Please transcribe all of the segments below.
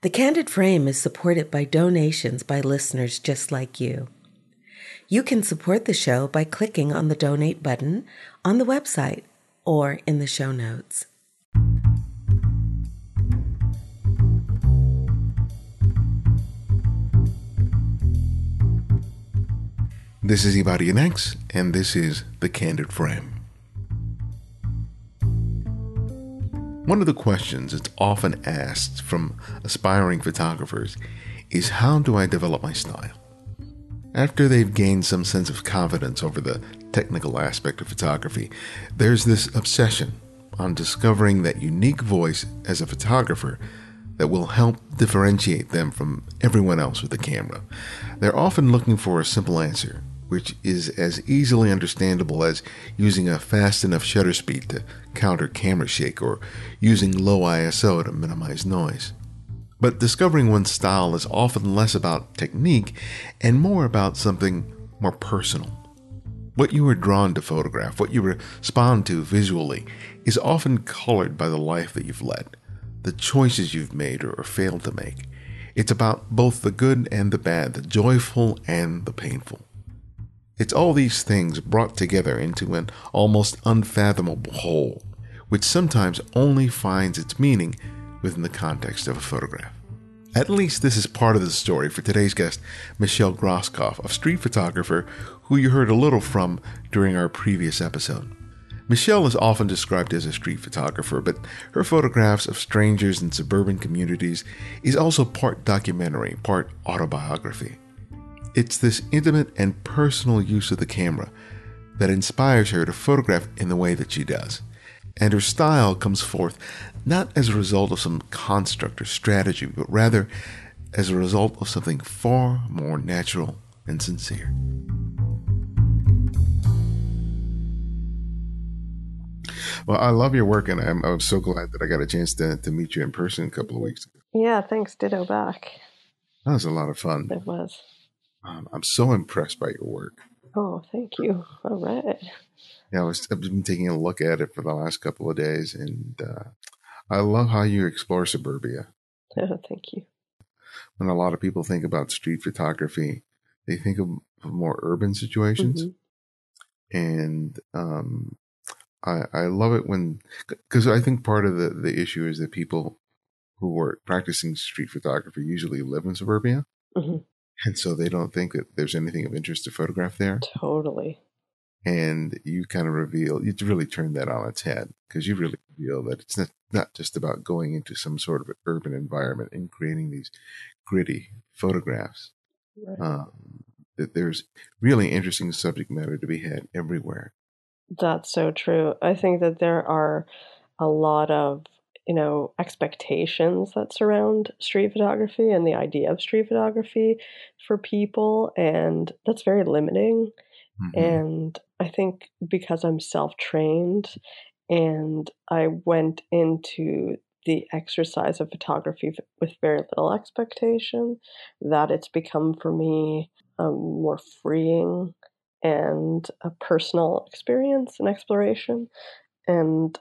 The Candid Frame is supported by donations by listeners just like you. You can support the show by clicking on the donate button on the website or in the show notes. This is Ibarionex, and this is The Candid Frame. One of the questions that's often asked from aspiring photographers is how do I develop my style? After they've gained some sense of confidence over the technical aspect of photography, there's this obsession on discovering that unique voice as a photographer that will help differentiate them from everyone else with a camera. They're often looking for a simple answer, which is as easily understandable as using a fast enough shutter speed to counter camera shake or using low ISO to minimize noise. But discovering one's style is often less about technique and more about something more personal. What you are drawn to photograph, what you respond to visually, is often colored by the life that you've led, the choices you've made or failed to make. It's about both the good and the bad, the joyful and the painful. It's all these things brought together into an almost unfathomable whole, which sometimes only finds its meaning within the context of a photograph. At least this is part of the story for today's guest, Michelle Groskopf, a street photographer who you heard a little from during our previous episode. Michelle is often described as a street photographer, but her photographs of strangers in suburban communities is also part documentary, part autobiography. It's this intimate and personal use of the camera that inspires her to photograph in the way that she does. And her style comes forth not as a result of some construct or strategy, but rather as a result of something far more natural and sincere. Well, I love your work, and I'm, I'm so glad that I got a chance to, to meet you in person a couple of weeks ago. Yeah, thanks. Ditto back. That was a lot of fun. It was. Um, I'm so impressed by your work. Oh, thank you. All right. Yeah, I was, I've been taking a look at it for the last couple of days, and uh, I love how you explore suburbia. Oh, thank you. When a lot of people think about street photography, they think of more urban situations, mm-hmm. and um, I, I love it when because I think part of the the issue is that people who are practicing street photography usually live in suburbia. Mm-hmm. And so they don't think that there's anything of interest to photograph there. Totally. And you kind of reveal, you really turn that on its head because you really reveal that it's not, not just about going into some sort of urban environment and creating these gritty photographs. Right. Um, that there's really interesting subject matter to be had everywhere. That's so true. I think that there are a lot of you know expectations that surround street photography and the idea of street photography for people and that's very limiting mm-hmm. and i think because i'm self-trained and i went into the exercise of photography with very little expectation that it's become for me a more freeing and a personal experience and exploration and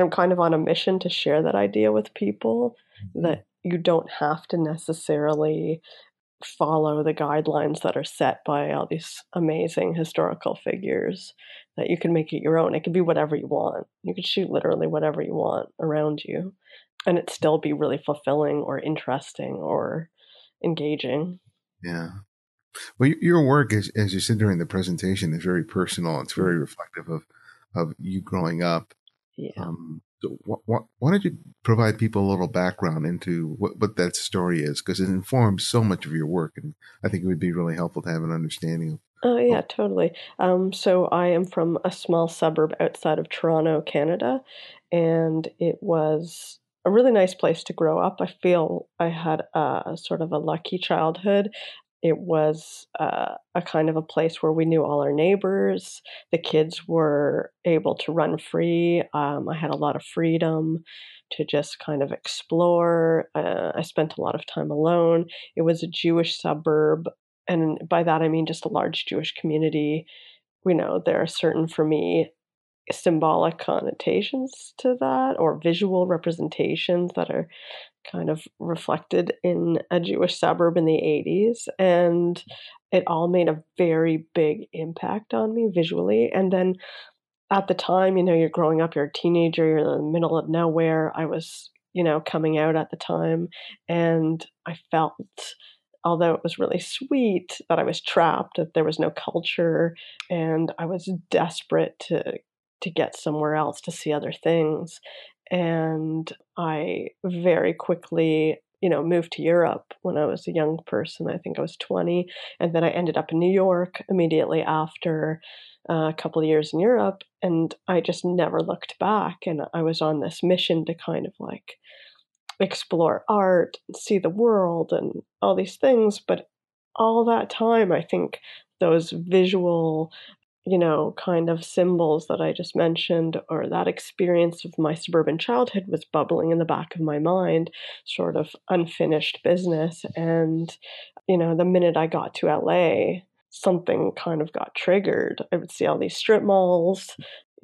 I'm kind of on a mission to share that idea with people mm-hmm. that you don't have to necessarily follow the guidelines that are set by all these amazing historical figures that you can make it your own. It can be whatever you want. You can shoot literally whatever you want around you and it still be really fulfilling or interesting or engaging. Yeah. Well your work is, as you said during the presentation is very personal. It's very mm-hmm. reflective of of you growing up yeah. Um, so wh- wh- why don't you provide people a little background into what, what that story is? Because it informs so much of your work, and I think it would be really helpful to have an understanding of. Oh yeah, totally. Um, so I am from a small suburb outside of Toronto, Canada, and it was a really nice place to grow up. I feel I had a sort of a lucky childhood it was uh, a kind of a place where we knew all our neighbors. The kids were able to run free. Um, I had a lot of freedom to just kind of explore. Uh, I spent a lot of time alone. It was a Jewish suburb, and by that I mean just a large Jewish community. You know, there are certain, for me, symbolic connotations to that or visual representations that are kind of reflected in a Jewish suburb in the 80s. And it all made a very big impact on me visually. And then at the time, you know, you're growing up, you're a teenager, you're in the middle of nowhere. I was, you know, coming out at the time. And I felt, although it was really sweet, that I was trapped, that there was no culture. And I was desperate to to get somewhere else to see other things. And I very quickly, you know, moved to Europe when I was a young person. I think I was 20. And then I ended up in New York immediately after uh, a couple of years in Europe. And I just never looked back. And I was on this mission to kind of like explore art, see the world, and all these things. But all that time, I think those visual you know, kind of symbols that I just mentioned, or that experience of my suburban childhood was bubbling in the back of my mind, sort of unfinished business. And, you know, the minute I got to LA, something kind of got triggered. I would see all these strip malls,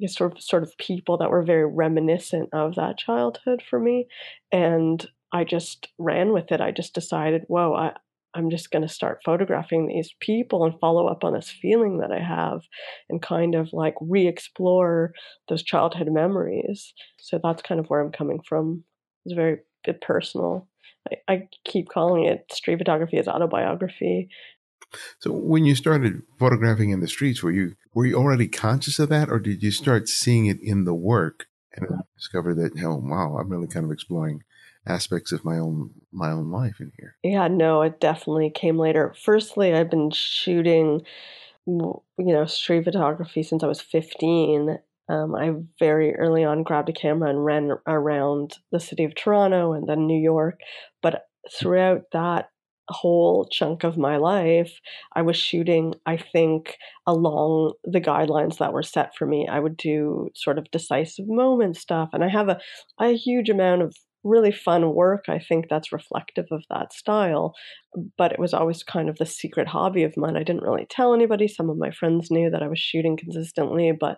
sort of sort of people that were very reminiscent of that childhood for me. And I just ran with it. I just decided, whoa, I, I'm just going to start photographing these people and follow up on this feeling that I have and kind of like re explore those childhood memories. So that's kind of where I'm coming from. It's very personal. I, I keep calling it street photography as autobiography. So when you started photographing in the streets, were you were you already conscious of that, or did you start seeing it in the work and discover that, oh wow, I'm really kind of exploring aspects of my own my own life in here. Yeah, no, it definitely came later. Firstly, I've been shooting you know, street photography since I was 15. Um, I very early on grabbed a camera and ran around the city of Toronto and then New York. But throughout that whole chunk of my life, I was shooting, I think, along the guidelines that were set for me. I would do sort of decisive moment stuff. And I have a, a huge amount of really fun work. I think that's reflective of that style. But it was always kind of the secret hobby of mine. I didn't really tell anybody. Some of my friends knew that I was shooting consistently, but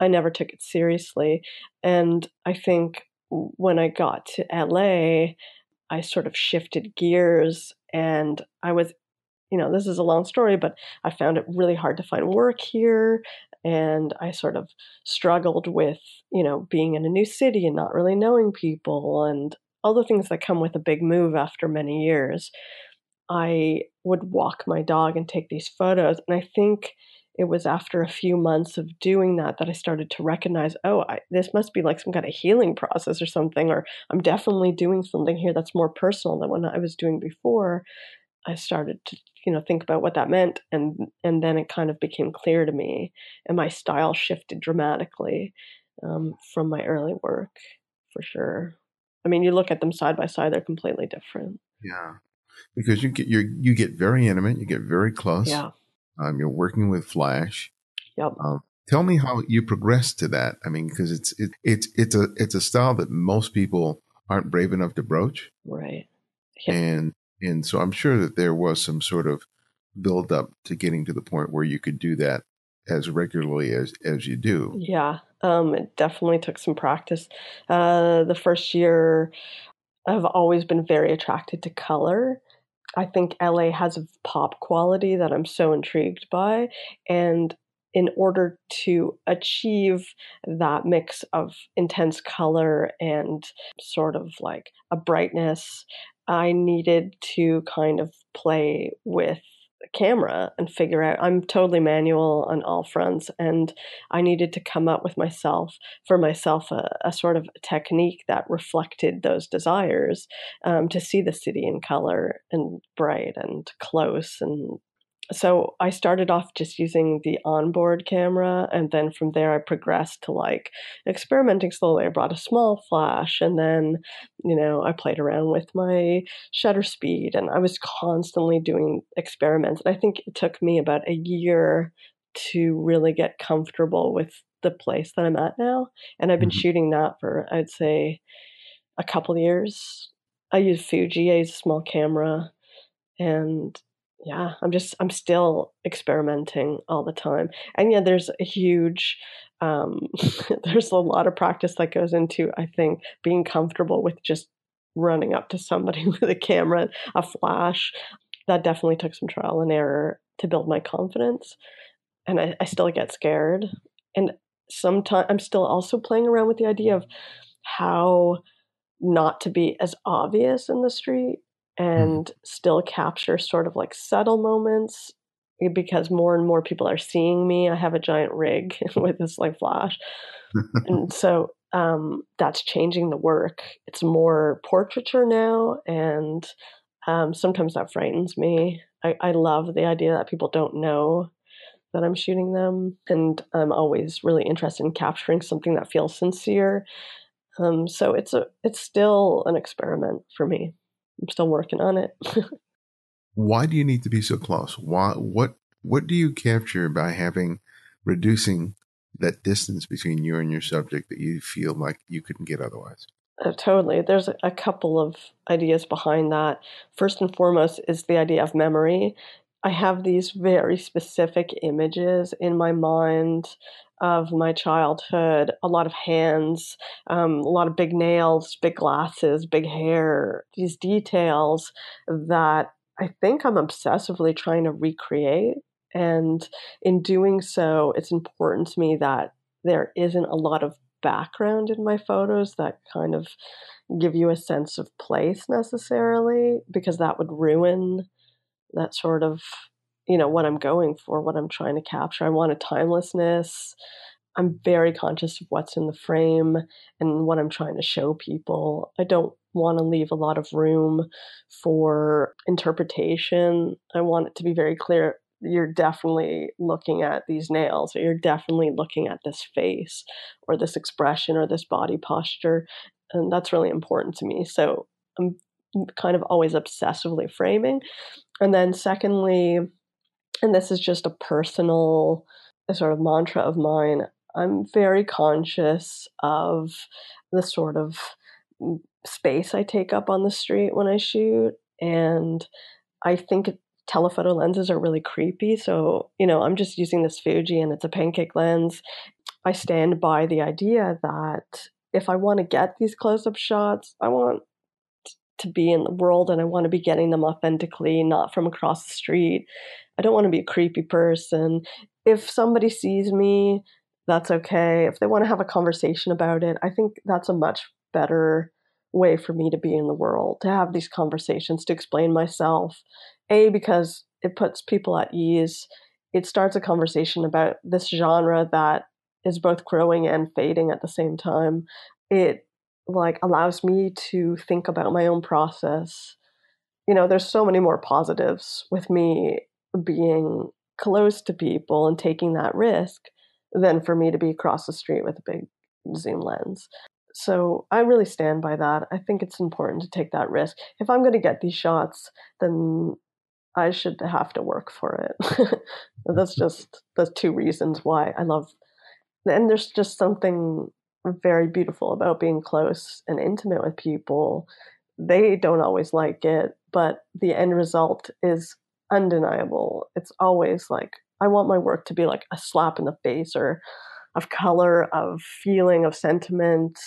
I never took it seriously. And I think when I got to LA, I sort of shifted gears and I was you know, this is a long story, but I found it really hard to find work here and I sort of struggled with, you know, being in a new city and not really knowing people and all the things that come with a big move after many years. I would walk my dog and take these photos. And I think it was after a few months of doing that that I started to recognize, oh, I, this must be like some kind of healing process or something, or I'm definitely doing something here that's more personal than what I was doing before. I started to you know think about what that meant and and then it kind of became clear to me and my style shifted dramatically um, from my early work for sure. I mean you look at them side by side they're completely different. Yeah. Because you get you you get very intimate you get very close. Yeah. Um, you're working with flash. Yep. Um, tell me how you progressed to that. I mean because it's it, it's it's a it's a style that most people aren't brave enough to broach. Right. Yeah. and and so I'm sure that there was some sort of build up to getting to the point where you could do that as regularly as, as you do. Yeah, um, it definitely took some practice. Uh, the first year, I've always been very attracted to color. I think LA has a pop quality that I'm so intrigued by. And in order to achieve that mix of intense color and sort of like a brightness I needed to kind of play with the camera and figure out I'm totally manual on all fronts and I needed to come up with myself for myself a, a sort of technique that reflected those desires um, to see the city in color and bright and close and so I started off just using the onboard camera, and then from there I progressed to like experimenting slowly. I brought a small flash, and then you know I played around with my shutter speed, and I was constantly doing experiments. And I think it took me about a year to really get comfortable with the place that I'm at now, and I've been mm-hmm. shooting that for I'd say a couple years. I use Fuji. I use a small camera, and yeah, I'm just I'm still experimenting all the time. And yeah, there's a huge um there's a lot of practice that goes into I think being comfortable with just running up to somebody with a camera, a flash. That definitely took some trial and error to build my confidence. And I, I still get scared. And sometimes I'm still also playing around with the idea of how not to be as obvious in the street. And mm. still capture sort of like subtle moments because more and more people are seeing me. I have a giant rig with this like flash. and so um, that's changing the work. It's more portraiture now, and um, sometimes that frightens me. I, I love the idea that people don't know that I'm shooting them, and I'm always really interested in capturing something that feels sincere. Um, so it's a it's still an experiment for me. I'm still working on it. Why do you need to be so close? Why what what do you capture by having reducing that distance between you and your subject that you feel like you couldn't get otherwise? Uh, totally. There's a couple of ideas behind that. First and foremost is the idea of memory. I have these very specific images in my mind of my childhood a lot of hands, um, a lot of big nails, big glasses, big hair, these details that I think I'm obsessively trying to recreate. And in doing so, it's important to me that there isn't a lot of background in my photos that kind of give you a sense of place necessarily, because that would ruin that sort of, you know, what I'm going for, what I'm trying to capture. I want a timelessness. I'm very conscious of what's in the frame and what I'm trying to show people. I don't want to leave a lot of room for interpretation. I want it to be very clear you're definitely looking at these nails or you're definitely looking at this face or this expression or this body posture and that's really important to me so i'm kind of always obsessively framing and then secondly and this is just a personal sort of mantra of mine i'm very conscious of the sort of mm, space i take up on the street when i shoot and i think telephoto lenses are really creepy. So, you know, I'm just using this Fuji and it's a pancake lens. I stand by the idea that if I want to get these close up shots, I want to be in the world and I want to be getting them authentically, not from across the street. I don't want to be a creepy person. If somebody sees me, that's okay. If they want to have a conversation about it, I think that's a much better way for me to be in the world, to have these conversations, to explain myself. A, because it puts people at ease. It starts a conversation about this genre that is both growing and fading at the same time. It like allows me to think about my own process. You know, there's so many more positives with me being close to people and taking that risk than for me to be across the street with a big zoom lens. So I really stand by that. I think it's important to take that risk. If I'm going to get these shots, then I should have to work for it. that's just the two reasons why I love. And there's just something very beautiful about being close and intimate with people. They don't always like it, but the end result is undeniable. It's always like I want my work to be like a slap in the face or of color, of feeling, of sentiment,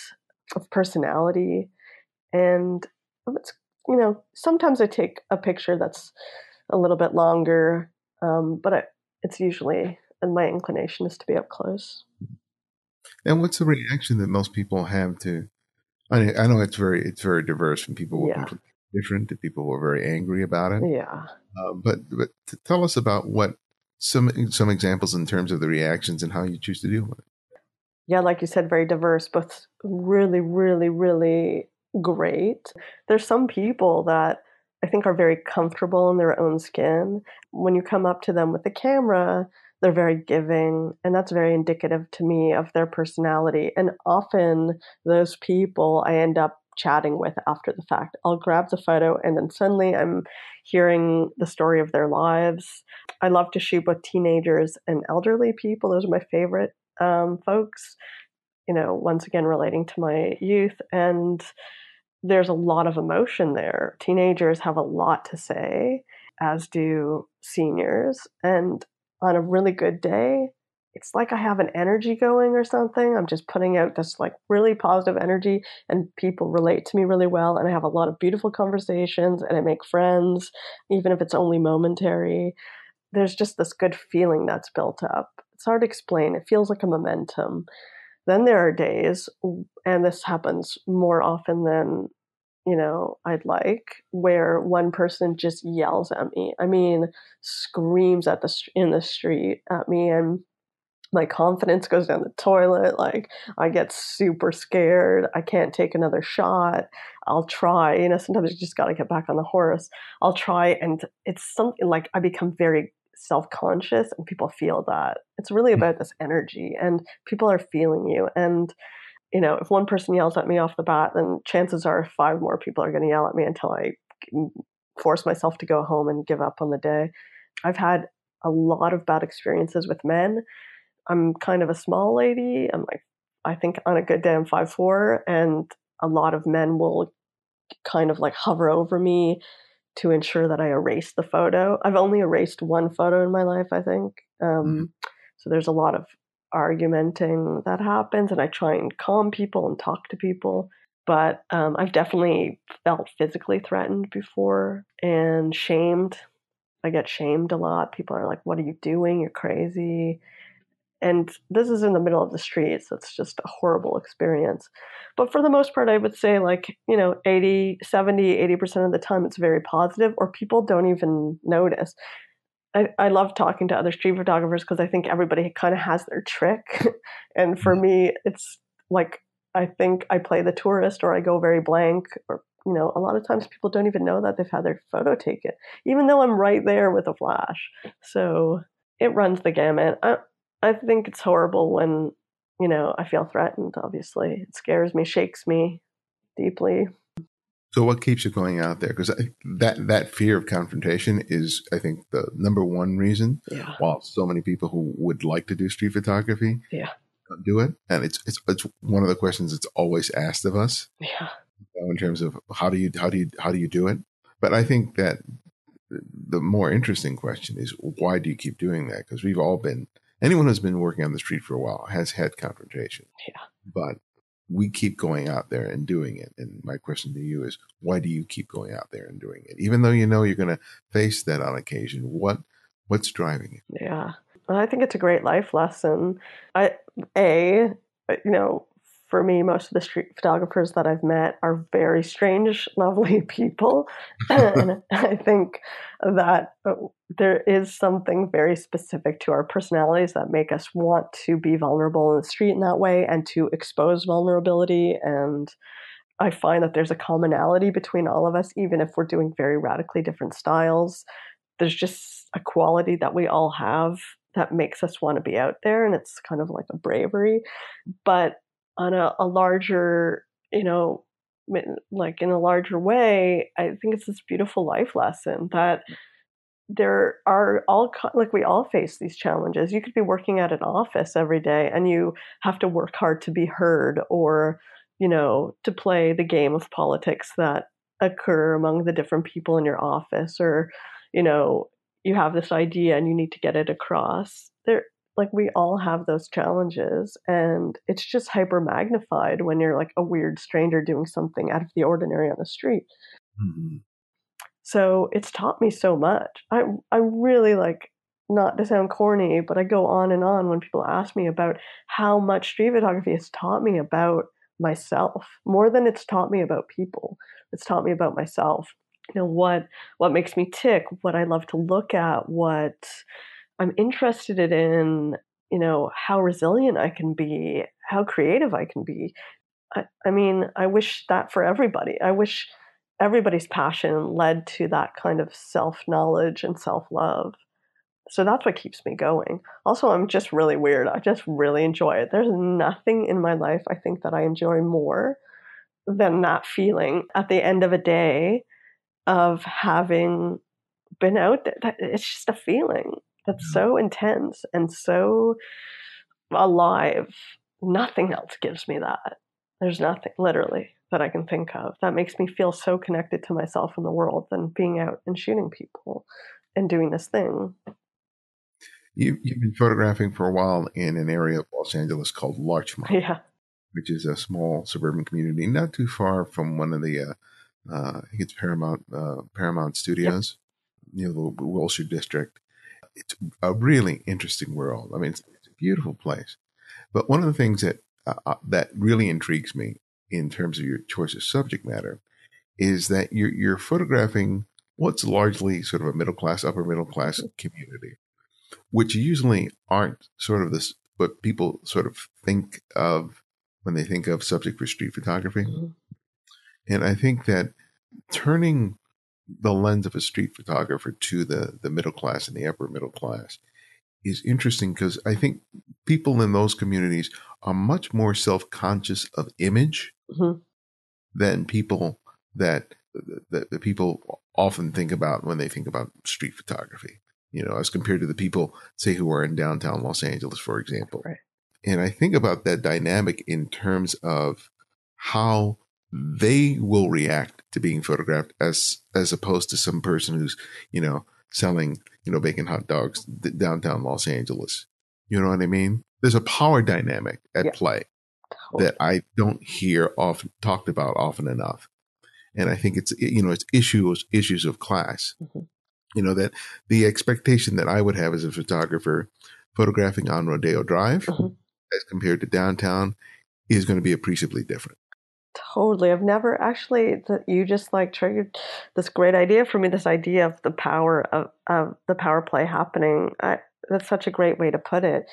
of personality. And it's, you know, sometimes I take a picture that's a little bit longer, um, but I, it's usually, and my inclination is to be up close. And what's the reaction that most people have to? I, mean, I know it's very it's very diverse from people who yeah. are completely different to people who are very angry about it. Yeah. Uh, but but tell us about what some some examples in terms of the reactions and how you choose to deal with it. Yeah, like you said, very diverse, but really, really, really great. There's some people that I think are very comfortable in their own skin. When you come up to them with the camera, they're very giving, and that's very indicative to me of their personality. And often those people I end up chatting with after the fact. I'll grab the photo and then suddenly I'm hearing the story of their lives. I love to shoot with teenagers and elderly people. Those are my favorite um, folks. You know, once again, relating to my youth. And there's a lot of emotion there. Teenagers have a lot to say, as do seniors. And on a really good day, it's like I have an energy going or something. I'm just putting out this like really positive energy and people relate to me really well and I have a lot of beautiful conversations and I make friends even if it's only momentary. There's just this good feeling that's built up. It's hard to explain. It feels like a momentum. Then there are days and this happens more often than you know I'd like where one person just yells at me. I mean, screams at the in the street at me and my confidence goes down the toilet. Like I get super scared. I can't take another shot. I'll try. You know, sometimes you just got to get back on the horse. I'll try, and it's something like I become very self conscious, and people feel that. It's really hmm. about this energy, and people are feeling you. And you know, if one person yells at me off the bat, then chances are five more people are going to yell at me until I force myself to go home and give up on the day. I've had a lot of bad experiences with men I'm kind of a small lady. I'm like, I think on a good day I'm five four, and a lot of men will kind of like hover over me to ensure that I erase the photo. I've only erased one photo in my life, I think. Um, mm-hmm. So there's a lot of argumenting that happens, and I try and calm people and talk to people. But um, I've definitely felt physically threatened before and shamed. I get shamed a lot. People are like, "What are you doing? You're crazy." And this is in the middle of the street, so it's just a horrible experience. But for the most part, I would say like, you know, 80, 70, 80% of the time it's very positive or people don't even notice. I, I love talking to other street photographers because I think everybody kind of has their trick. and for mm-hmm. me, it's like I think I play the tourist or I go very blank or you know, a lot of times people don't even know that they've had their photo taken, even though I'm right there with a flash. So it runs the gamut. I, I think it's horrible when, you know, I feel threatened, obviously. It scares me, shakes me deeply. So what keeps you going out there? Because that that fear of confrontation is, I think, the number one reason. Yeah. While so many people who would like to do street photography, yeah, do it, and it's it's it's one of the questions that's always asked of us. Yeah. in terms of how do you how do you how do you do it? But I think that the more interesting question is why do you keep doing that? Because we've all been anyone who's been working on the street for a while has had confrontation. Yeah. But we keep going out there and doing it. And my question to you is, why do you keep going out there and doing it? Even though you know you're going to face that on occasion, what what's driving it? Yeah. I think it's a great life lesson. I a you know, for me, most of the street photographers that I've met are very strange, lovely people. and I think that uh, there is something very specific to our personalities that make us want to be vulnerable in the street in that way and to expose vulnerability. And I find that there's a commonality between all of us, even if we're doing very radically different styles. There's just a quality that we all have that makes us want to be out there. And it's kind of like a bravery. But on a, a larger, you know, like in a larger way, I think it's this beautiful life lesson that mm. there are all like we all face these challenges. You could be working at an office every day and you have to work hard to be heard or, you know, to play the game of politics that occur among the different people in your office or, you know, you have this idea and you need to get it across. There like we all have those challenges and it's just hyper magnified when you're like a weird stranger doing something out of the ordinary on the street. Mm-hmm. so it's taught me so much. I i really like not to sound corny but i go on and on when people ask me about how much street photography has taught me about myself more than it's taught me about people. It's taught me about myself. You know what what makes me tick what i love to look at what I'm interested in, you know, how resilient I can be, how creative I can be. I, I mean, I wish that for everybody. I wish everybody's passion led to that kind of self knowledge and self love. So that's what keeps me going. Also, I'm just really weird. I just really enjoy it. There's nothing in my life I think that I enjoy more than that feeling at the end of a day of having been out there. It's just a feeling that's so intense and so alive. Nothing else gives me that. There's nothing, literally, that I can think of that makes me feel so connected to myself and the world than being out and shooting people and doing this thing. You, you've been photographing for a while in an area of Los Angeles called Larchmont, Yeah. which is a small suburban community not too far from one of the, uh, uh, I think it's Paramount uh, Paramount Studios, you know, the Wilshire District. It's a really interesting world. I mean, it's, it's a beautiful place. But one of the things that uh, uh, that really intrigues me in terms of your choice of subject matter is that you're, you're photographing what's largely sort of a middle class, upper middle class community, which usually aren't sort of this what people sort of think of when they think of subject for street photography. Mhm. And I think that turning the lens of a street photographer to the, the middle class and the upper middle class is interesting because I think people in those communities are much more self conscious of image Mhm. than people that, that the people often think about when they think about street photography. You know, as compared to the people, say, who are in downtown Los Angeles, for example. Right. And I think about that dynamic in terms of how they will react to being photographed as as opposed to some person who's you know selling you know bacon hot dogs downtown Los Angeles. You know what I mean? There's a power dynamic at Yeah. play Totally. that I don't hear often talked about often enough. And I think it's you know it's issues issues of class. Mhm. You know that the expectation that I would have as a photographer photographing on Rodeo Drive Mhm. as compared to downtown is going to be appreciably different. Totally. I've never actually you just like triggered this great idea for me, this idea of the power of, of the power play happening. I, that's such a great way to put it.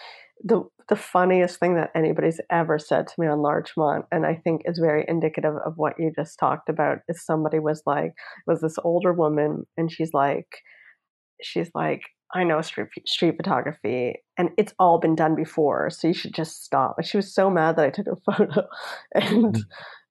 The the funniest thing that anybody's ever said to me on Larchmont, and I think is very indicative of what you just talked about, is somebody was like, was this older woman, and she's like, she's like, I know street street photography, and it's all been done before, so you should just stop. And she was so mad that I took her photo, and mm.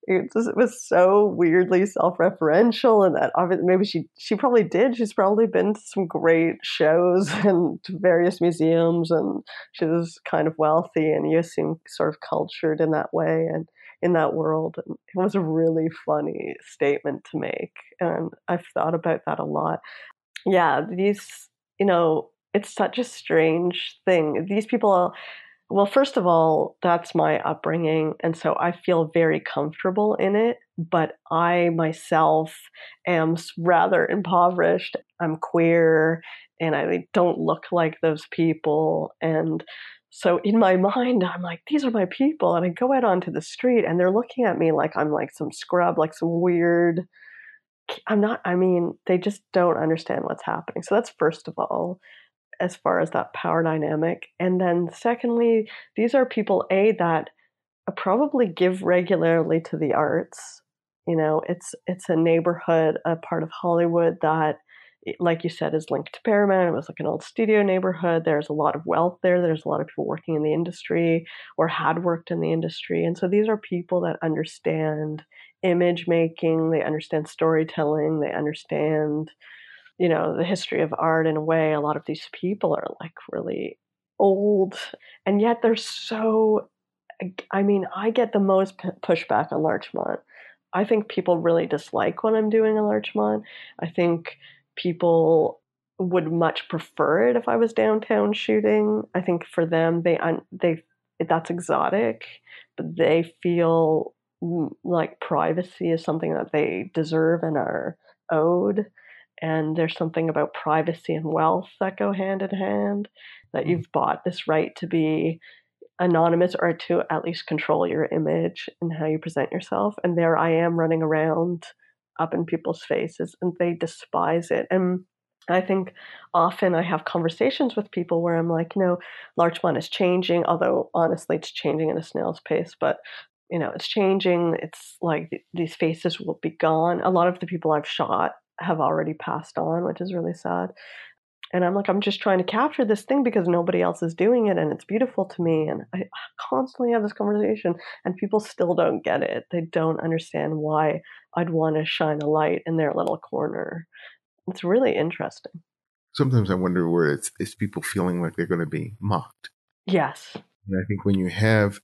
It, it was so weirdly self-referential, and that obviously maybe she she probably did. She's probably been to some great shows and to various museums, and she's kind of wealthy, and you seem sort of cultured in that way, and in that world. And it was a really funny statement to make, and I've thought about that a lot. Yeah, these you know, it's such a strange thing. These people, well, first of all, that's my upbringing. And so I feel very comfortable in it. But I myself am rather impoverished. I'm queer and I don't look like those people. And so in my mind, I'm like, these are my people. And I go out onto the street and they're looking at me like I'm like some scrub, like some weird I'm not, I mean, they just don't understand what's happening. So that's first of all, as far as that power dynamic. And then secondly, these are people, A, that uh, probably give regularly to the arts. You know, it's it's a neighborhood, a part of Hollywood that, like you said, is linked to Paramount. It was like an old studio neighborhood. There's a lot of wealth there. There's a lot of people working in the industry or had worked in the industry. And so these are people that understand image making, they understand storytelling, they understand, you know, the history of art in a way. A lot of these people are like really old, and yet they're so. I mean, I get the most p- pushback on Larchmont. I think people really dislike what I'm doing in Larchmont. I think people would much prefer it if I was downtown shooting. I think for them, they they that's exotic, but they feel like privacy is something that they deserve and are owed. And there's something about privacy and wealth that go hand in hand, that mm-hmm. you've bought this right to be anonymous or to at least control your image and how you present yourself. And there I am running around up in people's faces and they despise it. And I think often I have conversations with people where I'm like, you know, Larchmont is changing, although honestly it's changing at a snail's pace, but you know, it's changing. It's like th- these faces will be gone. A lot of the people I've shot have already passed on, which is really sad. And I'm like, I'm just trying to capture this thing because nobody else is doing it and it's beautiful to me. And I constantly have this conversation and people still don't get it. They don't understand why I'd want to shine a light in their little corner. It's really interesting. Sometimes I wonder where it's, it's people feeling like they're going to be mocked. Yes. And I think when you have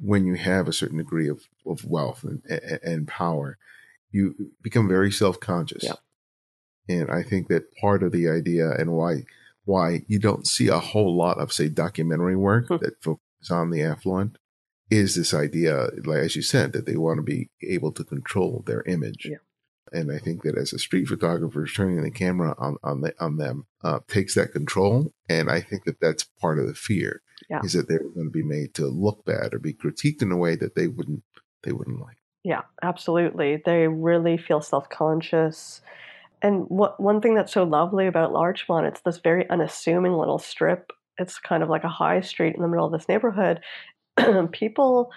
when you have a certain degree of, of wealth and, and power, you become very self conscious. Yep. And I think that part of the idea and why why you don't see a whole lot of, say, documentary work Hmm. that focuses on the affluent is this idea, like as you said, that they want to be able to control their image. Yeah. And I think that as a street photographer, turning the camera on on, the, on them uh, takes that control, and I think that that's part of the fear Yeah. is that they're going to be made to look bad or be critiqued in a way that they wouldn't they wouldn't like. Yeah, absolutely. They really feel self conscious. And what one thing that's so lovely about Larchmont, it's this very unassuming little strip. It's kind of like a high street in the middle of this neighborhood. People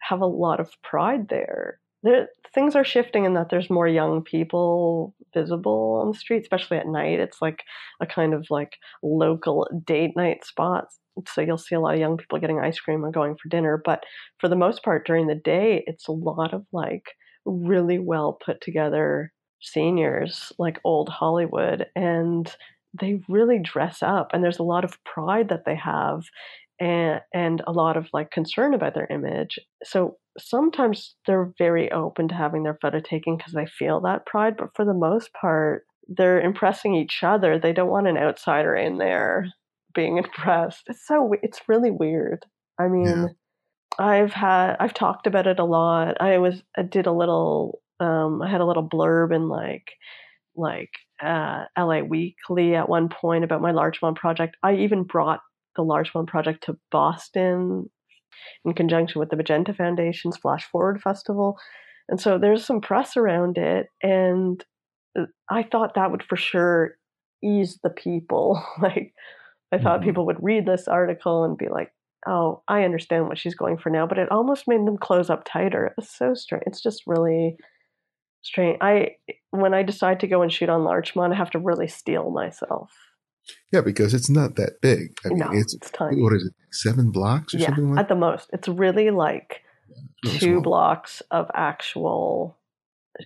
have a lot of pride there. There things are shifting in that there's more young people visible on the street, especially at night. It's like a kind of like local date night spot. So you'll see a lot of young people getting ice cream and going for dinner. But for the most part, during the day, it's a lot of like really well put together seniors, like old Hollywood. And they really dress up. And there's a lot of pride that they have and, and a lot of like concern about their image. So sometimes they're very open to having their photo taken because they feel that pride. But for the most part, they're impressing each other. They don't want an outsider in there being impressed. It's so it's really weird. I mean, Yeah. I've had I've talked about it a lot. I was I did a little um I had a little blurb in like like uh LA Weekly at one point about my Larchmont project. I even brought the Larchmont project to Boston in conjunction with the Magenta Foundation's Flash Forward Festival. And so there's some press around it and uh, I thought that would for sure ease the people. like I thought Mhm. people would read this article and be like, "Oh, I understand what she's going for now," but it almost made them close up tighter. It was so strange. It's just really strange. I when I decide to go and shoot on Larchmont, I have to really steel myself. Yeah, because it's not that big. I mean, no, it's it's tiny. what is it, seven blocks or Yeah, something like at the most, it's really like Really two small. blocks of actual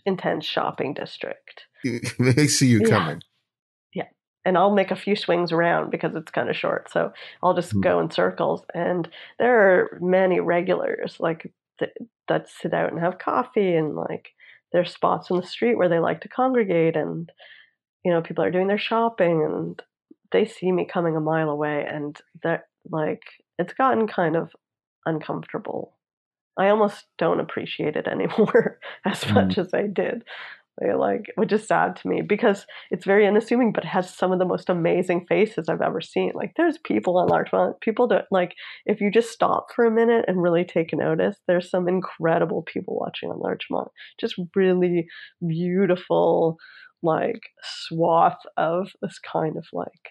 intense shopping district. they see you Yeah. coming. Yeah, and I'll make a few swings around because it's kind of short. So I'll just Hmm. go in circles. And there are many regulars like th- that sit out and have coffee, and like there's spots in the street where they like to congregate, and you know people are doing their shopping, and they see me coming a mile away, and that like it's gotten kind of uncomfortable. I almost don't appreciate it anymore as Hmm. much as I did. They like, which is sad to me because it's very unassuming, but it has some of the most amazing faces I've ever seen. Like, there's people on Larchmont. People don't like if you just stop for a minute and really take notice. There's some incredible people watching on Larchmont. Just really beautiful, like swath of this kind of like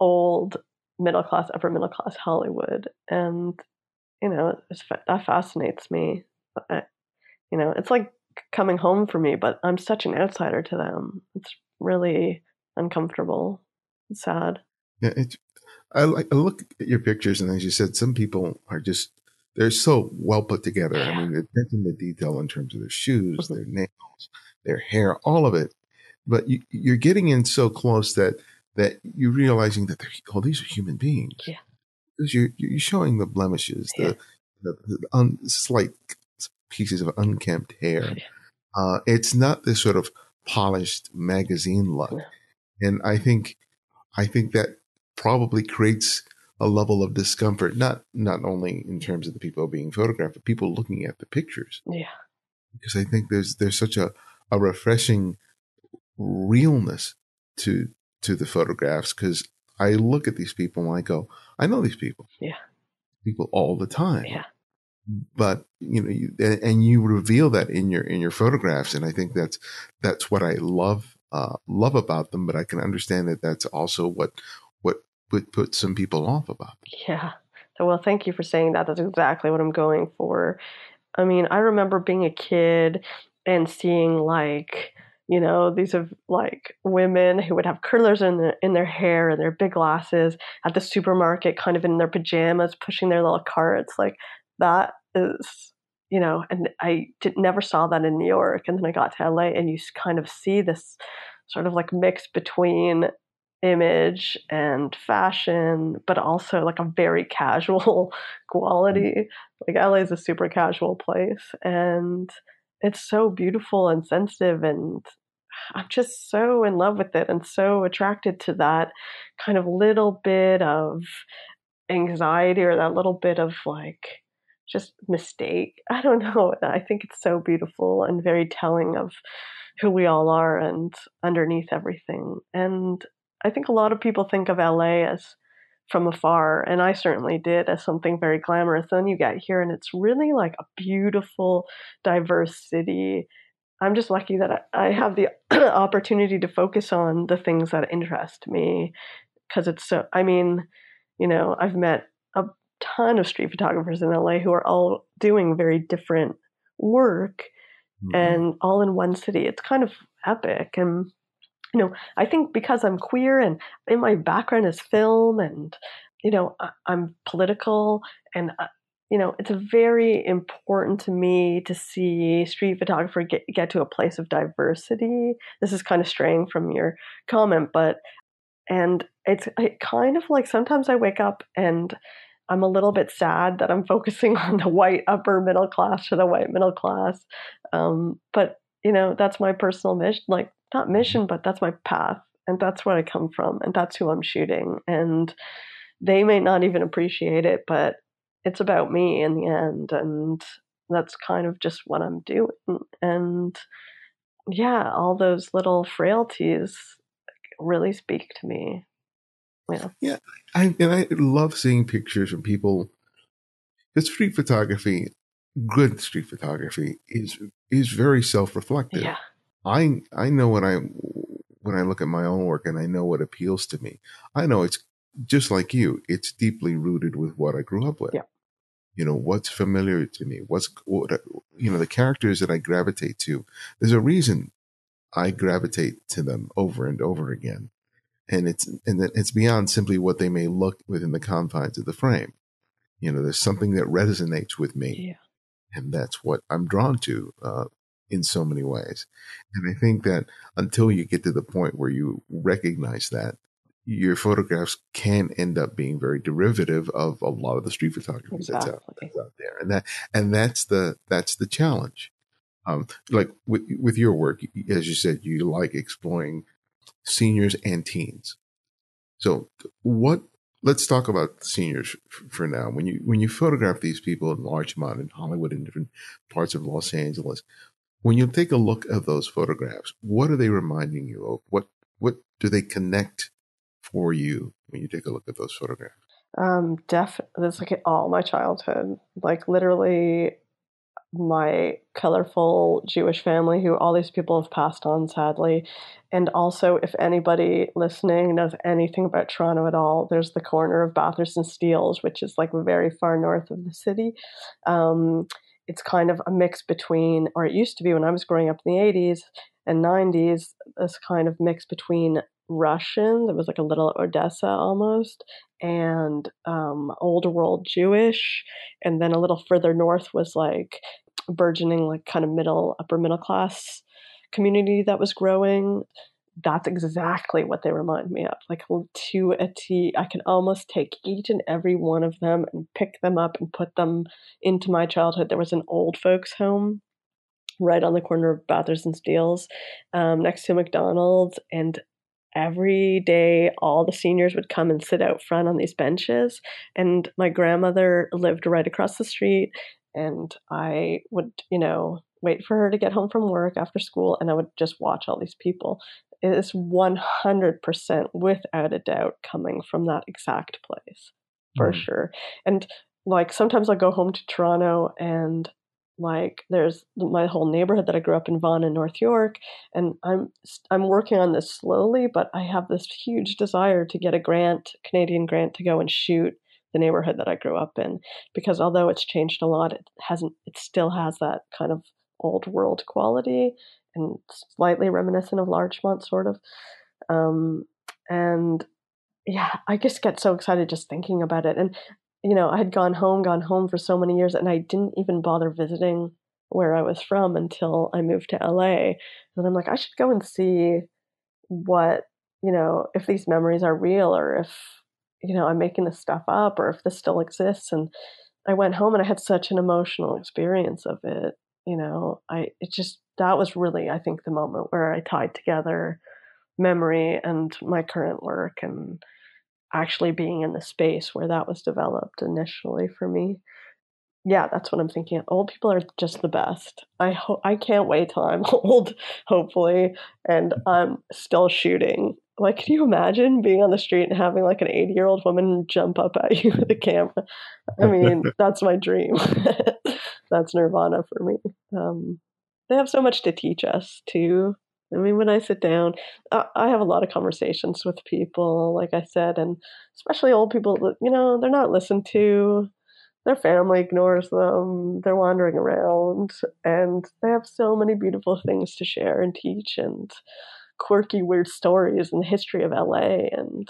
old middle class, upper middle class Hollywood, and you know, that fascinates me. But, you know, it's like coming home for me, but I'm such an outsider to them. It's really uncomfortable. It's sad. Yeah, it's, I like I look at your pictures, and as you said, some people are just they're so well put together. Yeah. I mean, the attention to detail in terms of their shoes, Mhm. their nails, their hair, all of it. But you, you're getting in so close that that you're realizing that they're oh, these are human beings. Yeah. because you're you're showing the blemishes, Yeah. the the, the un, slight pieces of unkempt hair. Uh, it's not this sort of polished magazine look, and I think I think that probably creates a level of discomfort, not not only in terms of the people being photographed, but people looking at the pictures. Yeah. Because I think there's there's such a, a refreshing realness to to the photographs. Because I look at these people and I go, I know these people. Yeah. People all the time. Yeah. But you know, and, you reveal that in your in your photographs, and I think that's that's what I love uh, love about them. But I can understand that that's also what what would put some people off about them. Yeah. Well, thank you for saying that. That's exactly what I'm going for. I mean, I remember being a kid and seeing like, you know, these of like women who would have curlers in in their hair and their big glasses at the supermarket, kind of in their pajamas, pushing their little carts. Like that is, you know, and I did, never saw that in New York. And then I got to LA, and you kind of see this sort of like mix between image and fashion, but also like a very casual mm-hmm. quality. Like LA is a super casual place, and it's so beautiful and sensitive and I'm just so in love with it and so attracted to that kind of little bit of anxiety or that little bit of like just mistake. I don't know. I think it's so beautiful and very telling of who we all are and underneath everything. And I think a lot of people think of LA as from afar, and I certainly did as something very glamorous. Then you get here, and it's really like a beautiful, diverse city. I'm just lucky that I have the opportunity to focus on the things that interest me because it's so, I mean, you know, I've met a ton of street photographers in LA who are all doing very different work mm-hmm. and all in one city. It's kind of epic. And, you know, I think because I'm queer and in my background is film and, you know, I'm political and, uh, you know, it's very important to me to see street photographer get, get to a place of diversity. This is kind of straying from your comment, but, and it's it kind of like sometimes I wake up and I'm a little bit sad that I'm focusing on the white upper middle class for the white middle class. Um, but you know, that's my personal mission, like not mission, but that's my path, and that's where I come from, and that's who I'm shooting. And they may not even appreciate it, but it's about me in the end, and that's kind of just what I'm doing. And yeah, all those little frailties really speak to me. Yeah. Yeah. I, and I love seeing pictures from people because street photography, good street photography is, is very self-reflective. Yeah. I, I know when I, when I look at my own work and I know what appeals to me, I know it's just like you. It's deeply rooted with what I grew up with. Yeah. You know, what's familiar to me, what's, what, you know, the characters that I gravitate to. There's a reason I gravitate to them over and over again and it's and it's beyond simply what they may look within the confines of the frame. You know, there's something that resonates with me, yeah. and that's what I'm drawn to uh, in so many ways. And I think that until you get to the point where you recognize that, your photographs can end up being very derivative of a lot of the street photography exactly. that's, out, that's out there, and that and that's the that's the challenge. Um, like with with your work, as you said, you like exploring seniors and teens. So what, let's talk about seniors for now. When you, when you photograph these people in Larchmont in Hollywood in different parts of Los Angeles, when you take a look at those photographs, what are they reminding you of? What, what do they connect for you when you take a look at those photographs? Um, def, that's like all my childhood. Like literally, my colorful Jewish family, who all these people have passed on sadly. And also, if anybody listening knows anything about Toronto at all, there's the corner of Bathurst and Steeles, which is like very far north of the city. Um, it's kind of a mix between, or it used to be when I was growing up in the 80s and 90s, this kind of mix between Russian. There was like a little Odessa almost, and um, old world Jewish. And then a little further north was like burgeoning, like kind of middle, upper middle class community that was growing. That's exactly what they remind me of. Like to a T, I can almost take each and every one of them and pick them up and put them into my childhood. There was an old folks' home right on the corner of Bathurst and Steeles, um, next to McDonald's, and every day all the seniors would come and sit out front on these benches and my grandmother lived right across the street and i would you know wait for her to get home from work after school and i would just watch all these people it is 100% without a doubt coming from that exact place for mm. sure and like sometimes i'll go home to toronto and like there's my whole neighborhood that I grew up in Vaughan and North York and I'm I'm working on this slowly but I have this huge desire to get a grant Canadian grant to go and shoot the neighborhood that I grew up in because although it's changed a lot it hasn't it still has that kind of old world quality and slightly reminiscent of Larchmont sort of. Um, and yeah I just get so excited just thinking about it and you know, I had gone home, gone home for so many years, and I didn't even bother visiting where I was from until I moved to LA. And I'm like, I should go and see what, you know, if these memories are real or if, you know, I'm making this stuff up or if this still exists. And I went home and I had such an emotional experience of it. you know, I it just that was really I think the moment where I tied together memory and my current work and actually being in the space where that was developed initially for me. Yeah, that's what I'm thinking. Old people are just the best. I ho- I can't wait till I'm old, hopefully, and I'm still shooting. Like, can you imagine being on the street and having like an 80 year old woman jump up at you with a camera? I mean, that's my dream. that's nirvana for me. Um, they have so much to teach us too. I mean, when I sit down, I have a lot of conversations with people, like I said, and especially old people. You know, they're not listened to. Their family ignores them. They're wandering around, and they have so many beautiful things to share and teach, and quirky, weird stories and the history of LA. And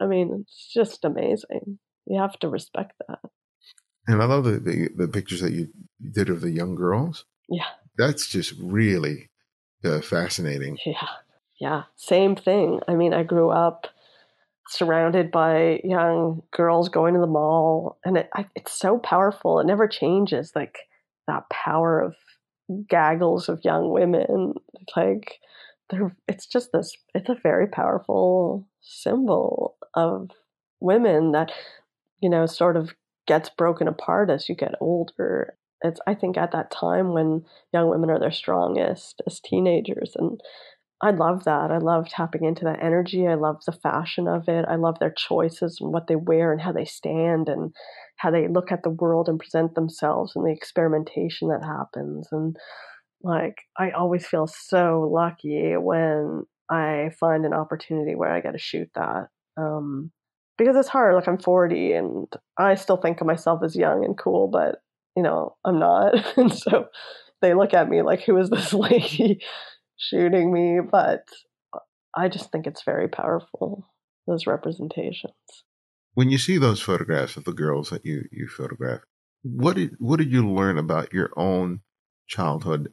I mean, it's just amazing. You have to respect that. And I love the, the, the pictures that you did of the young girls. Yeah. That's just really uh, fascinating. Yeah. Yeah. Same thing. I mean, I grew up surrounded by young girls going to the mall, and it, I, it's so powerful. It never changes. Like that power of gaggles of young women. Like, they're, it's just this, it's a very powerful symbol of women that, you know, sort of gets broken apart as you get older. It's I think at that time when young women are their strongest as teenagers and I love that. I love tapping into that energy. I love the fashion of it. I love their choices and what they wear and how they stand and how they look at the world and present themselves and the experimentation that happens. And like, I always feel so lucky when I find an opportunity where I get to shoot that. Um, because it's hard. Like I'm 40 and I still think of myself as young and cool, but you know, I'm not. and so they look at me like, who is this lady shooting me? But I just think it's very powerful, those representations. When you see those photographs of the girls that you, you photograph, what did what did you learn about your own childhood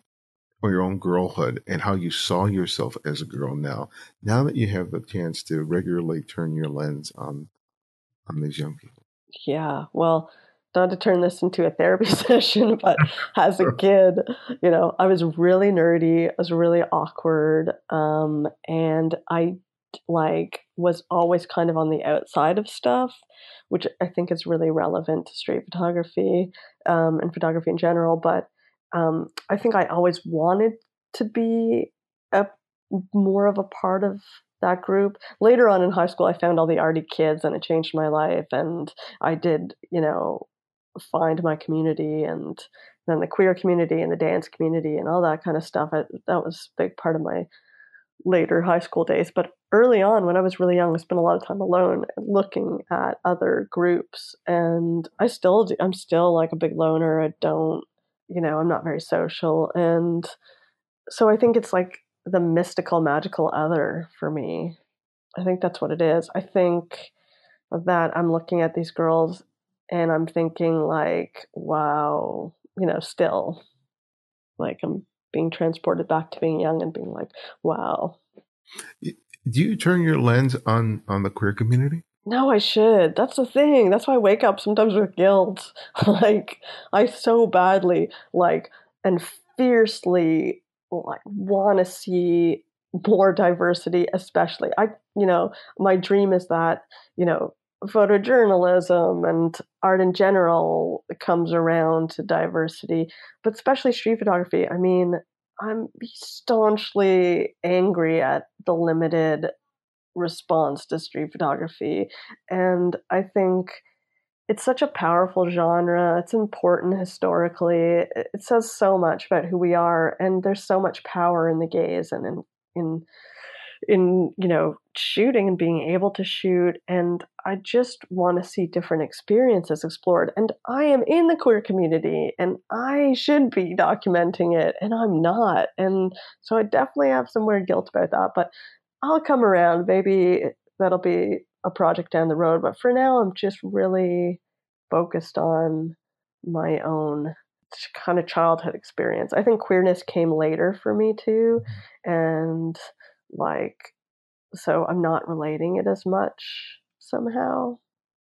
or your own girlhood and how you saw yourself as a girl now? Now that you have the chance to regularly turn your lens on on these young people. Yeah, well, not to turn this into a therapy session, but as a kid, you know, I was really nerdy. I was really awkward. Um, and I like was always kind of on the outside of stuff, which I think is really relevant to street photography um, and photography in general. But um, I think I always wanted to be a more of a part of that group. Later on in high school, I found all the arty kids, and it changed my life. And I did, you know, find my community and then the queer community and the dance community and all that kind of stuff. I, that was a big part of my later high school days. But early on, when I was really young, I spent a lot of time alone looking at other groups. And I still do, I'm still like a big loner. I don't, you know, I'm not very social. And so I think it's like the mystical, magical other for me. I think that's what it is. I think that I'm looking at these girls and I'm thinking like, wow, you know, still like I'm being transported back to being young and being like, wow. Do you turn your lens on on the queer community? No, I should. That's the thing. That's why I wake up sometimes with guilt. like I so badly like and fiercely like want to see more diversity especially i you know my dream is that you know photojournalism and art in general comes around to diversity, but especially street photography. I mean, I'm staunchly angry at the limited response to street photography. And I think it's such a powerful genre. It's important historically. It says so much about who we are, and there's so much power in the gaze and in in in you know shooting and being able to shoot and i just want to see different experiences explored and i am in the queer community and i should be documenting it and i'm not and so i definitely have some weird guilt about that but i'll come around maybe that'll be a project down the road but for now i'm just really focused on my own kind of childhood experience i think queerness came later for me too mm-hmm. and like so I'm not relating it as much somehow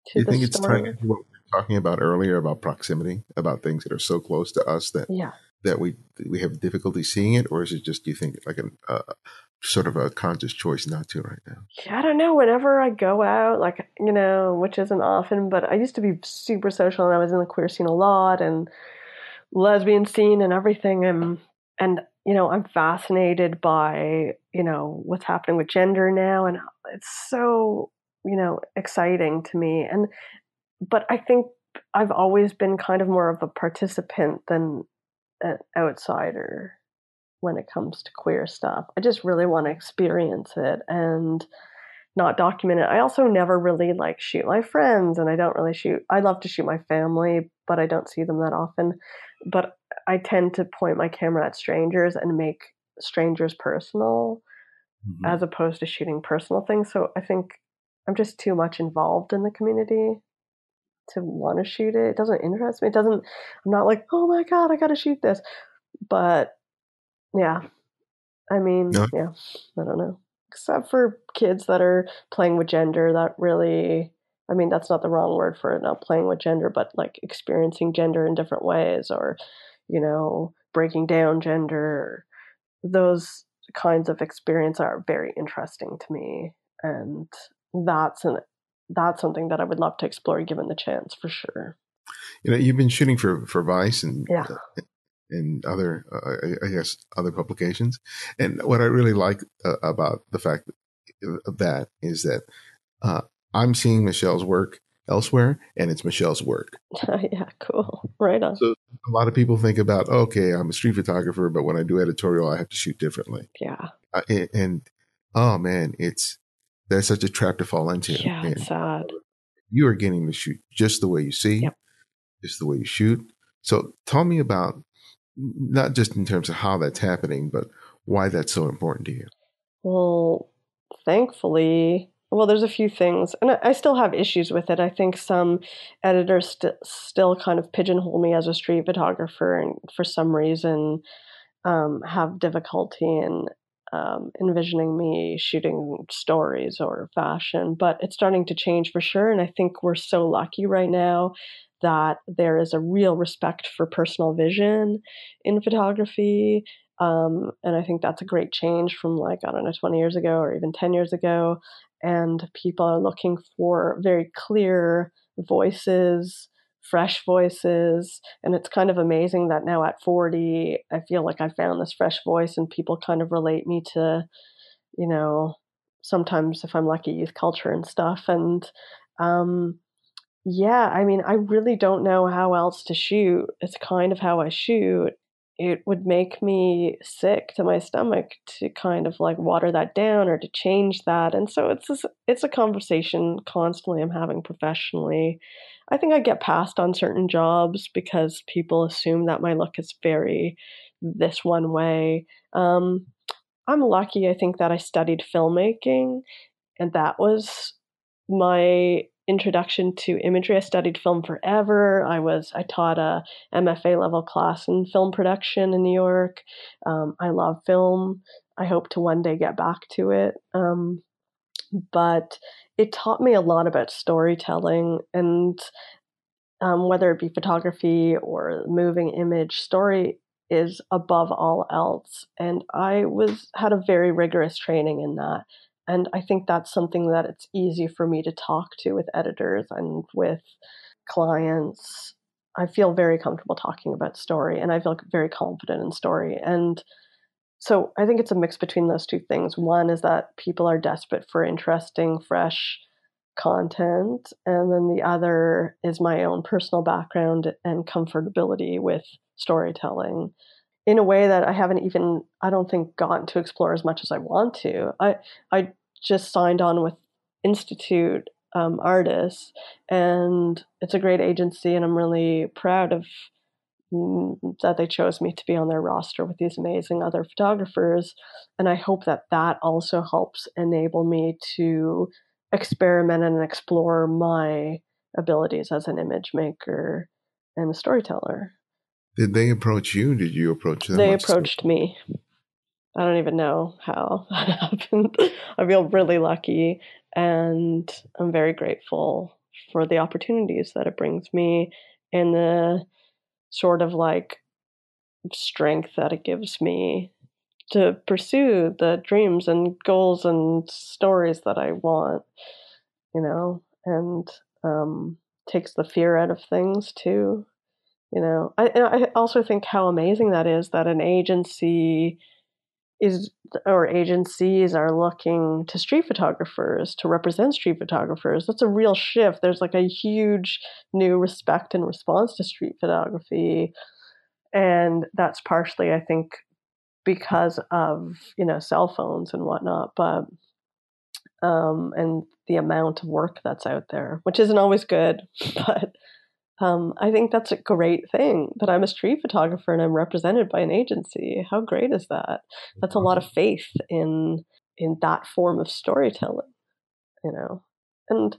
to you think story. it's what we were talking about earlier about proximity, about things that are so close to us that yeah. that we we have difficulty seeing it, or is it just do you think like a uh, sort of a conscious choice not to right now? Yeah, I don't know. Whenever I go out, like you know, which isn't often, but I used to be super social and I was in the queer scene a lot and lesbian scene and everything, and and you know, I'm fascinated by you know what's happening with gender now, and it's so you know exciting to me. And but I think I've always been kind of more of a participant than an outsider when it comes to queer stuff. I just really want to experience it and not document it. I also never really like shoot my friends and I don't really shoot I love to shoot my family, but I don't see them that often. But I tend to point my camera at strangers and make strangers personal mm-hmm. as opposed to shooting personal things. So I think I'm just too much involved in the community to want to shoot it. It doesn't interest me. It doesn't, I'm not like, oh my God, I got to shoot this. But yeah, I mean, no. yeah, I don't know. Except for kids that are playing with gender, that really, I mean, that's not the wrong word for it, not playing with gender, but like experiencing gender in different ways or, you know, breaking down gender. Those kinds of experience are very interesting to me. And that's an that's something that I would love to explore given the chance for sure. You know, you've been shooting for for Vice and yeah. And other, uh, I guess, other publications. And what I really like uh, about the fact of that is that uh, I'm seeing Michelle's work elsewhere, and it's Michelle's work. yeah, cool. Right on. So a lot of people think about, okay, I'm a street photographer, but when I do editorial, I have to shoot differently. Yeah. Uh, and, oh man, it's that's such a trap to fall into. Yeah, and sad. You are getting to shoot just the way you see, yep. just the way you shoot. So tell me about not just in terms of how that's happening, but why that's so important to you. Well, thankfully, well, there's a few things, and I still have issues with it. I think some editors st- still kind of pigeonhole me as a street photographer, and for some reason, um, have difficulty in um, envisioning me shooting stories or fashion, but it's starting to change for sure. And I think we're so lucky right now that there is a real respect for personal vision in photography. Um, and I think that's a great change from like, I don't know, 20 years ago or even 10 years ago. And people are looking for very clear voices fresh voices. And it's kind of amazing that now at 40, I feel like I found this fresh voice and people kind of relate me to, you know, sometimes if I'm lucky, youth culture and stuff. And um, yeah, I mean, I really don't know how else to shoot. It's kind of how I shoot it would make me sick to my stomach to kind of like water that down or to change that and so it's a, it's a conversation constantly i'm having professionally. I think i get passed on certain jobs because people assume that my look is very this one way. Um, i'm lucky i think that i studied filmmaking and that was my introduction to imagery. I studied film forever. I was I taught a MFA level class in film production in New York. Um, I love film. I hope to one day get back to it. Um, but it taught me a lot about storytelling and um, whether it be photography or moving image story is above all else and i was had a very rigorous training in that and I think that's something that it's easy for me to talk to with editors and with clients. I feel very comfortable talking about story and I feel very confident in story. And so I think it's a mix between those two things. One is that people are desperate for interesting, fresh content. And then the other is my own personal background and comfortability with storytelling in a way that I haven't even I don't think gotten to explore as much as I want to. I I just signed on with Institute um, Artists, and it's a great agency, and I'm really proud of mm, that they chose me to be on their roster with these amazing other photographers, and I hope that that also helps enable me to experiment and explore my abilities as an image maker and a storyteller. Did they approach you? Did you approach them? They approached me. I don't even know how that happened. I feel really lucky and I'm very grateful for the opportunities that it brings me and the sort of like strength that it gives me to pursue the dreams and goals and stories that I want, you know, and um, takes the fear out of things too. You know, I, I also think how amazing that is that an agency is or agencies are looking to street photographers to represent street photographers. That's a real shift. There's like a huge new respect and response to street photography. And that's partially, I think, because of you know cell phones and whatnot, but um, and the amount of work that's out there, which isn't always good, but um, I think that's a great thing that I'm a street photographer and I'm represented by an agency. How great is that? That's a lot of faith in in that form of storytelling, you know. And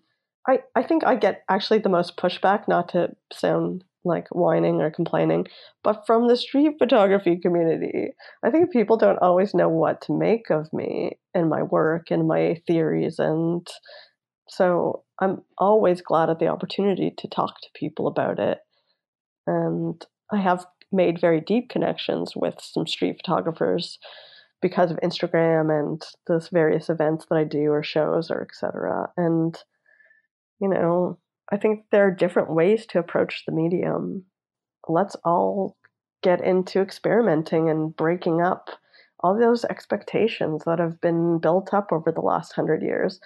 I I think I get actually the most pushback, not to sound like whining or complaining, but from the street photography community. I think people don't always know what to make of me and my work and my theories. And so I'm always glad at the opportunity to talk to people about it. And I have made very deep connections with some street photographers because of Instagram and those various events that I do or shows or etc. And you know, I think there are different ways to approach the medium. Let's all get into experimenting and breaking up all those expectations that have been built up over the last hundred years.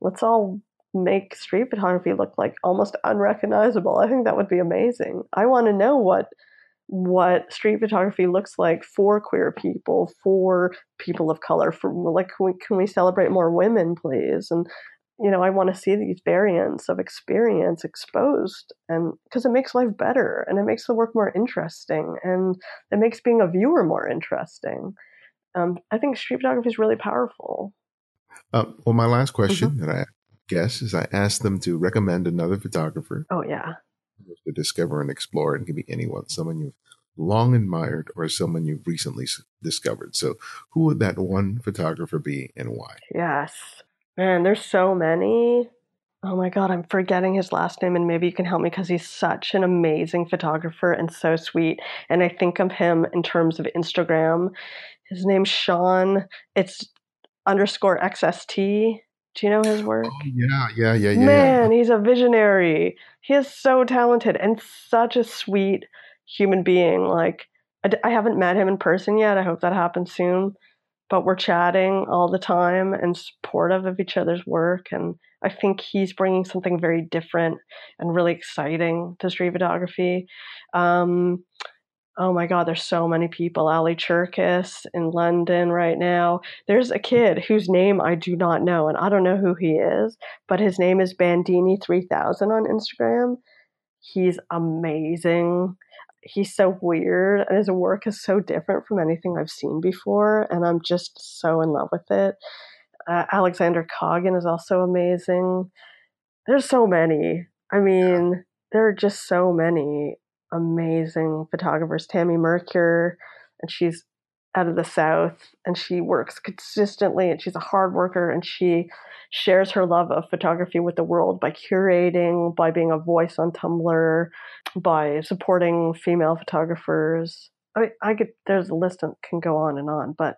Let's all make street photography look like almost unrecognizable. I think that would be amazing. I want to know what what street photography looks like for queer people, for people of color, for like can we, can we celebrate more women, please? And you know, I want to see these variants of experience exposed and because it makes life better and it makes the work more interesting and it makes being a viewer more interesting. Um, I think street photography is really powerful. Uh, well, my last question mm-hmm. that I guess is I asked them to recommend another photographer. Oh, yeah. To discover and explore. And can be anyone, someone you've long admired or someone you've recently discovered. So, who would that one photographer be and why? Yes. Man, there's so many. Oh my God, I'm forgetting his last name, and maybe you can help me because he's such an amazing photographer and so sweet. And I think of him in terms of Instagram. His name's Shawn. It's underscore XST. Do you know his work? Oh, yeah, yeah, yeah, yeah. Man, yeah. he's a visionary. He is so talented and such a sweet human being. Like, I, I haven't met him in person yet. I hope that happens soon but we're chatting all the time and supportive of each other's work. And I think he's bringing something very different and really exciting to street photography. Um, oh my God, there's so many people. Ali Cherkis in London right now. There's a kid whose name I do not know, and I don't know who he is, but his name is Bandini3000 on Instagram. He's amazing he's so weird and his work is so different from anything I've seen before, and I'm just so in love with it. Uh, Alexander Coggin is also amazing. There's so many. I mean, there are just so many amazing photographers. Tammy Mercure, and she's out of the South, and she works consistently, and she's a hard worker, and she shares her love of photography with the world by curating, by being a voice on Tumblr, by supporting female photographers. I, mean, I could, there's a list that can go on and on, but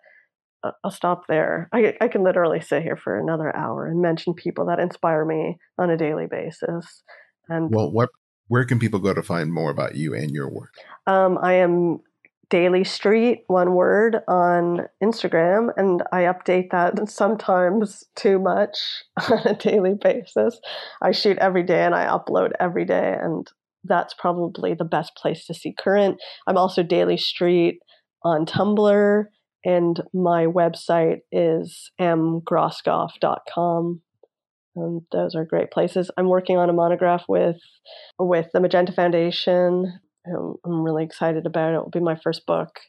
uh, I'll stop there. I, I can literally sit here for another hour and mention people that inspire me on a daily basis. And well, what where can people go to find more about you and your work? Um, I am Daily Street, one word, on Instagram, and I update that sometimes too much on a daily basis. I shoot every day and I upload every day, and that's probably the best place to see current. I'm also Daily Street on Tumblr, and my website is mgroskopf.com. And those are great places. I'm working on a monograph with with the Magenta Foundation I'm really excited about it. It will be my first book.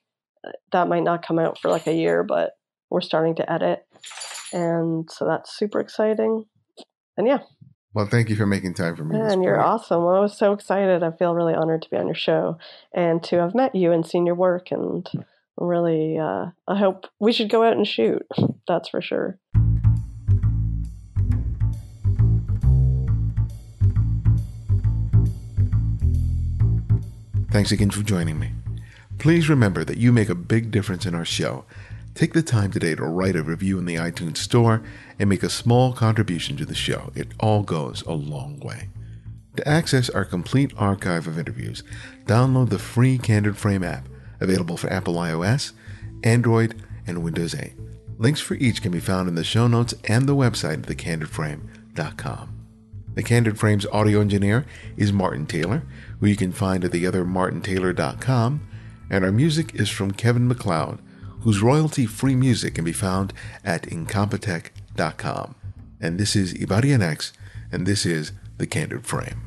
Uh, that might not come out for like a year, but we're starting to edit. And so that's super exciting. And yeah. Well, thank you for making time for me. And you're awesome. Well, I was so excited. I feel really honored to be on your show and to have met you and seen your work. And really, uh, I hope we should go out and shoot. That's for sure. Thanks again for joining me. Please remember that you make a big difference in our show. Take the time today to write a review in the iTunes Store and make a small contribution to the show. It all goes a long way. To access our complete archive of interviews, download the free Candid Frame app, available for Apple iOS, Android, and Windows 8. Links for each can be found in the show notes and the website at thecandidframe.com. The Candid Frame's audio engineer is Martin Taylor, who you can find at theothermartintaylor.com, and our music is from Kevin MacLeod, whose royalty-free music can be found at incompetech.com. And this is Ibarionex, and this is The Candid Frame.